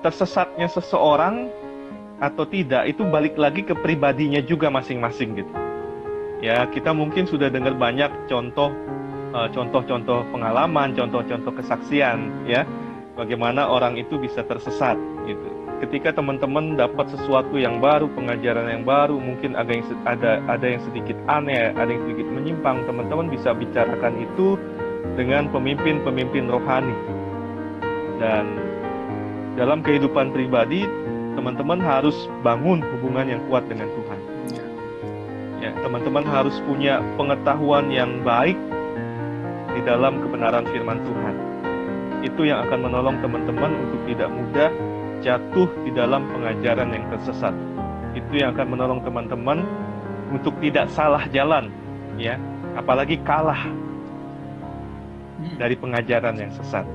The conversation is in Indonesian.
tersesatnya seseorang atau tidak itu balik lagi ke pribadinya juga masing-masing gitu. Ya, kita mungkin sudah dengar banyak contoh eh, contoh-contoh pengalaman, contoh-contoh kesaksian ya. Bagaimana orang itu bisa tersesat gitu. Ketika teman-teman dapat sesuatu yang baru, pengajaran yang baru, mungkin ada yang ada ada yang sedikit aneh, ada yang sedikit menyimpang, teman-teman bisa bicarakan itu dengan pemimpin-pemimpin rohani. Dan dalam kehidupan pribadi teman-teman harus bangun hubungan yang kuat dengan Tuhan. Ya, teman-teman harus punya pengetahuan yang baik di dalam kebenaran firman Tuhan. Itu yang akan menolong teman-teman untuk tidak mudah jatuh di dalam pengajaran yang tersesat. Itu yang akan menolong teman-teman untuk tidak salah jalan, ya, apalagi kalah dari pengajaran yang sesat.